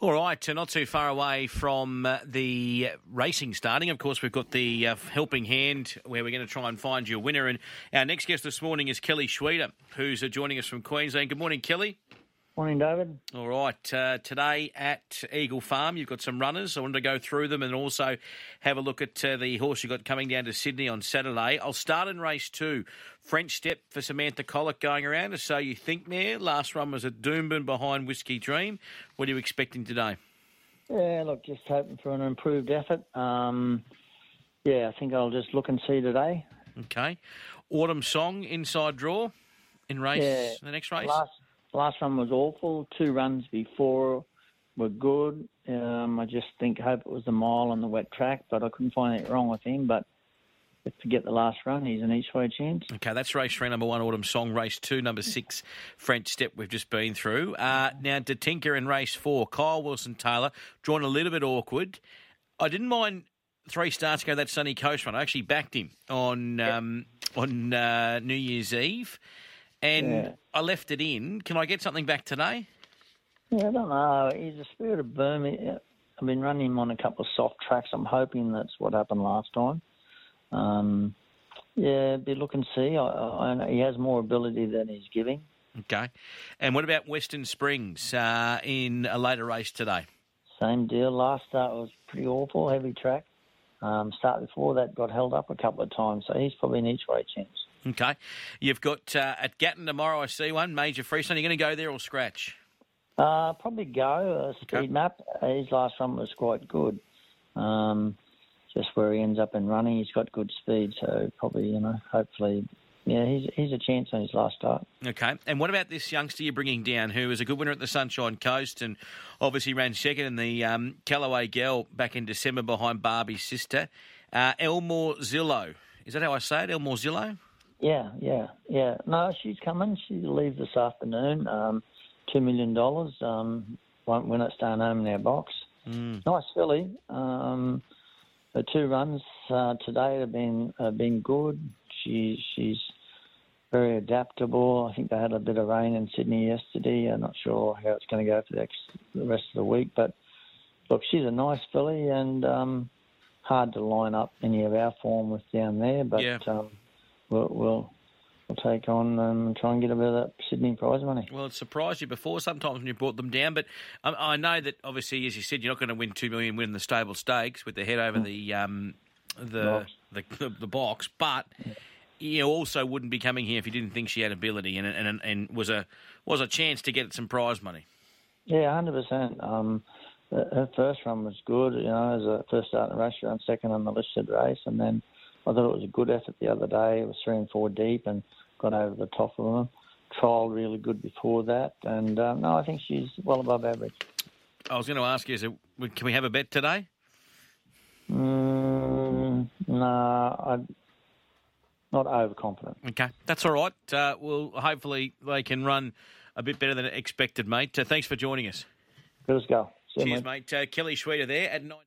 All right, uh, not too far away from uh, the racing starting. Of course, we've got the uh, helping hand where we're going to try and find you a winner. And our next guest this morning is Kelly Schweida, who's uh, joining us from Queensland. Good morning, Kelly. Morning, David. All right, uh, today at Eagle Farm, you've got some runners. I wanted to go through them and also have a look at uh, the horse you've got coming down to Sydney on Saturday. I'll start in race two. French Step for Samantha Collett going around. So you think, Mayor? Last run was at Doomben behind Whiskey Dream. What are you expecting today? Yeah, look, just hoping for an improved effort. Um, yeah, I think I'll just look and see today. Okay. Autumn Song inside draw in race Yeah. the next race. Last last one was awful. Two runs before were good. Um, I just think hope it was the mile on the wet track, but I couldn't find anything wrong with him. But if to get the last run, he's an each way chance. Okay, that's race three, number one, Autumn Song. Race two, number six, French Step, we've just been through. Uh, now, to Tinker in race four, Kyle Wilson Taylor, drawn a little bit awkward. I didn't mind three starts ago that Sunny Coast run. I actually backed him on um, on uh, New Year's Eve, and Yeah. I left it in. Can I get something back today? Yeah, I don't know. He's a spirit of Birmingham. I've been running him on a couple of soft tracks. I'm hoping that's what happened last time. Um, yeah, be look and see. I, I, I he has more ability than he's giving. Okay. And what about Western Springs uh, in a later race today? Same deal. Last start was pretty awful, heavy track. Um, start before that got held up a couple of times, so he's probably an each way chance. Okay. You've got uh, at Gatton tomorrow, I see one, Major Freestone. You're going to go there or scratch? Uh, probably go. Uh, speed Okay. map. His last run was quite good. Um, just where he ends up in running, he's got good speed, so probably you know, hopefully, yeah, he's he's a chance on his last start. Okay. And what about this youngster you're bringing down who was a good winner at the Sunshine Coast and obviously ran second in the um, Callaway Girl back in December behind Barbie's sister, uh, Elmore Zillow. Is that how I say it? Elmore Zillow? Yeah, yeah, yeah. No, she's coming. She leaves this afternoon. Um, Two million dollars. Um, won't win it. Staying home in our box. Mm. Nice filly. Um, her two runs uh, today have been have been good. She she's very adaptable. I think they had a bit of rain in Sydney yesterday. I'm not sure how it's going to go for the, next, the rest of the week, but look, she's a nice filly and um, hard to line up any of our form with down there. But Yeah. um, we'll, we'll we'll take on and try and get a bit of that Sydney prize money. Well, it surprised you before sometimes when you brought them down, but um, I know that obviously, as you said, you're not going to win two million winning the stable stakes with the head over the um, the, the the the box, but you also wouldn't be coming here if you didn't think she had ability and and and was a was a chance to get some prize money. Yeah, hundred percent. Um, her her first run was good. You know, as a first start in the race, she ran second on the listed race, and then I thought it was a good effort the other day. It was three and four deep and got over the top of them. Trialled really good before that, and um, no, I think she's well above average. I was going to ask you, is it, can we have a bet today? Mm, nah, I'm not overconfident. Okay, that's all right. Uh, well, hopefully they can run a bit better than expected, mate. Uh, thanks for joining us. Let us go. See you, Cheers, mate. mate. Uh, Kelly Schweida there at nine.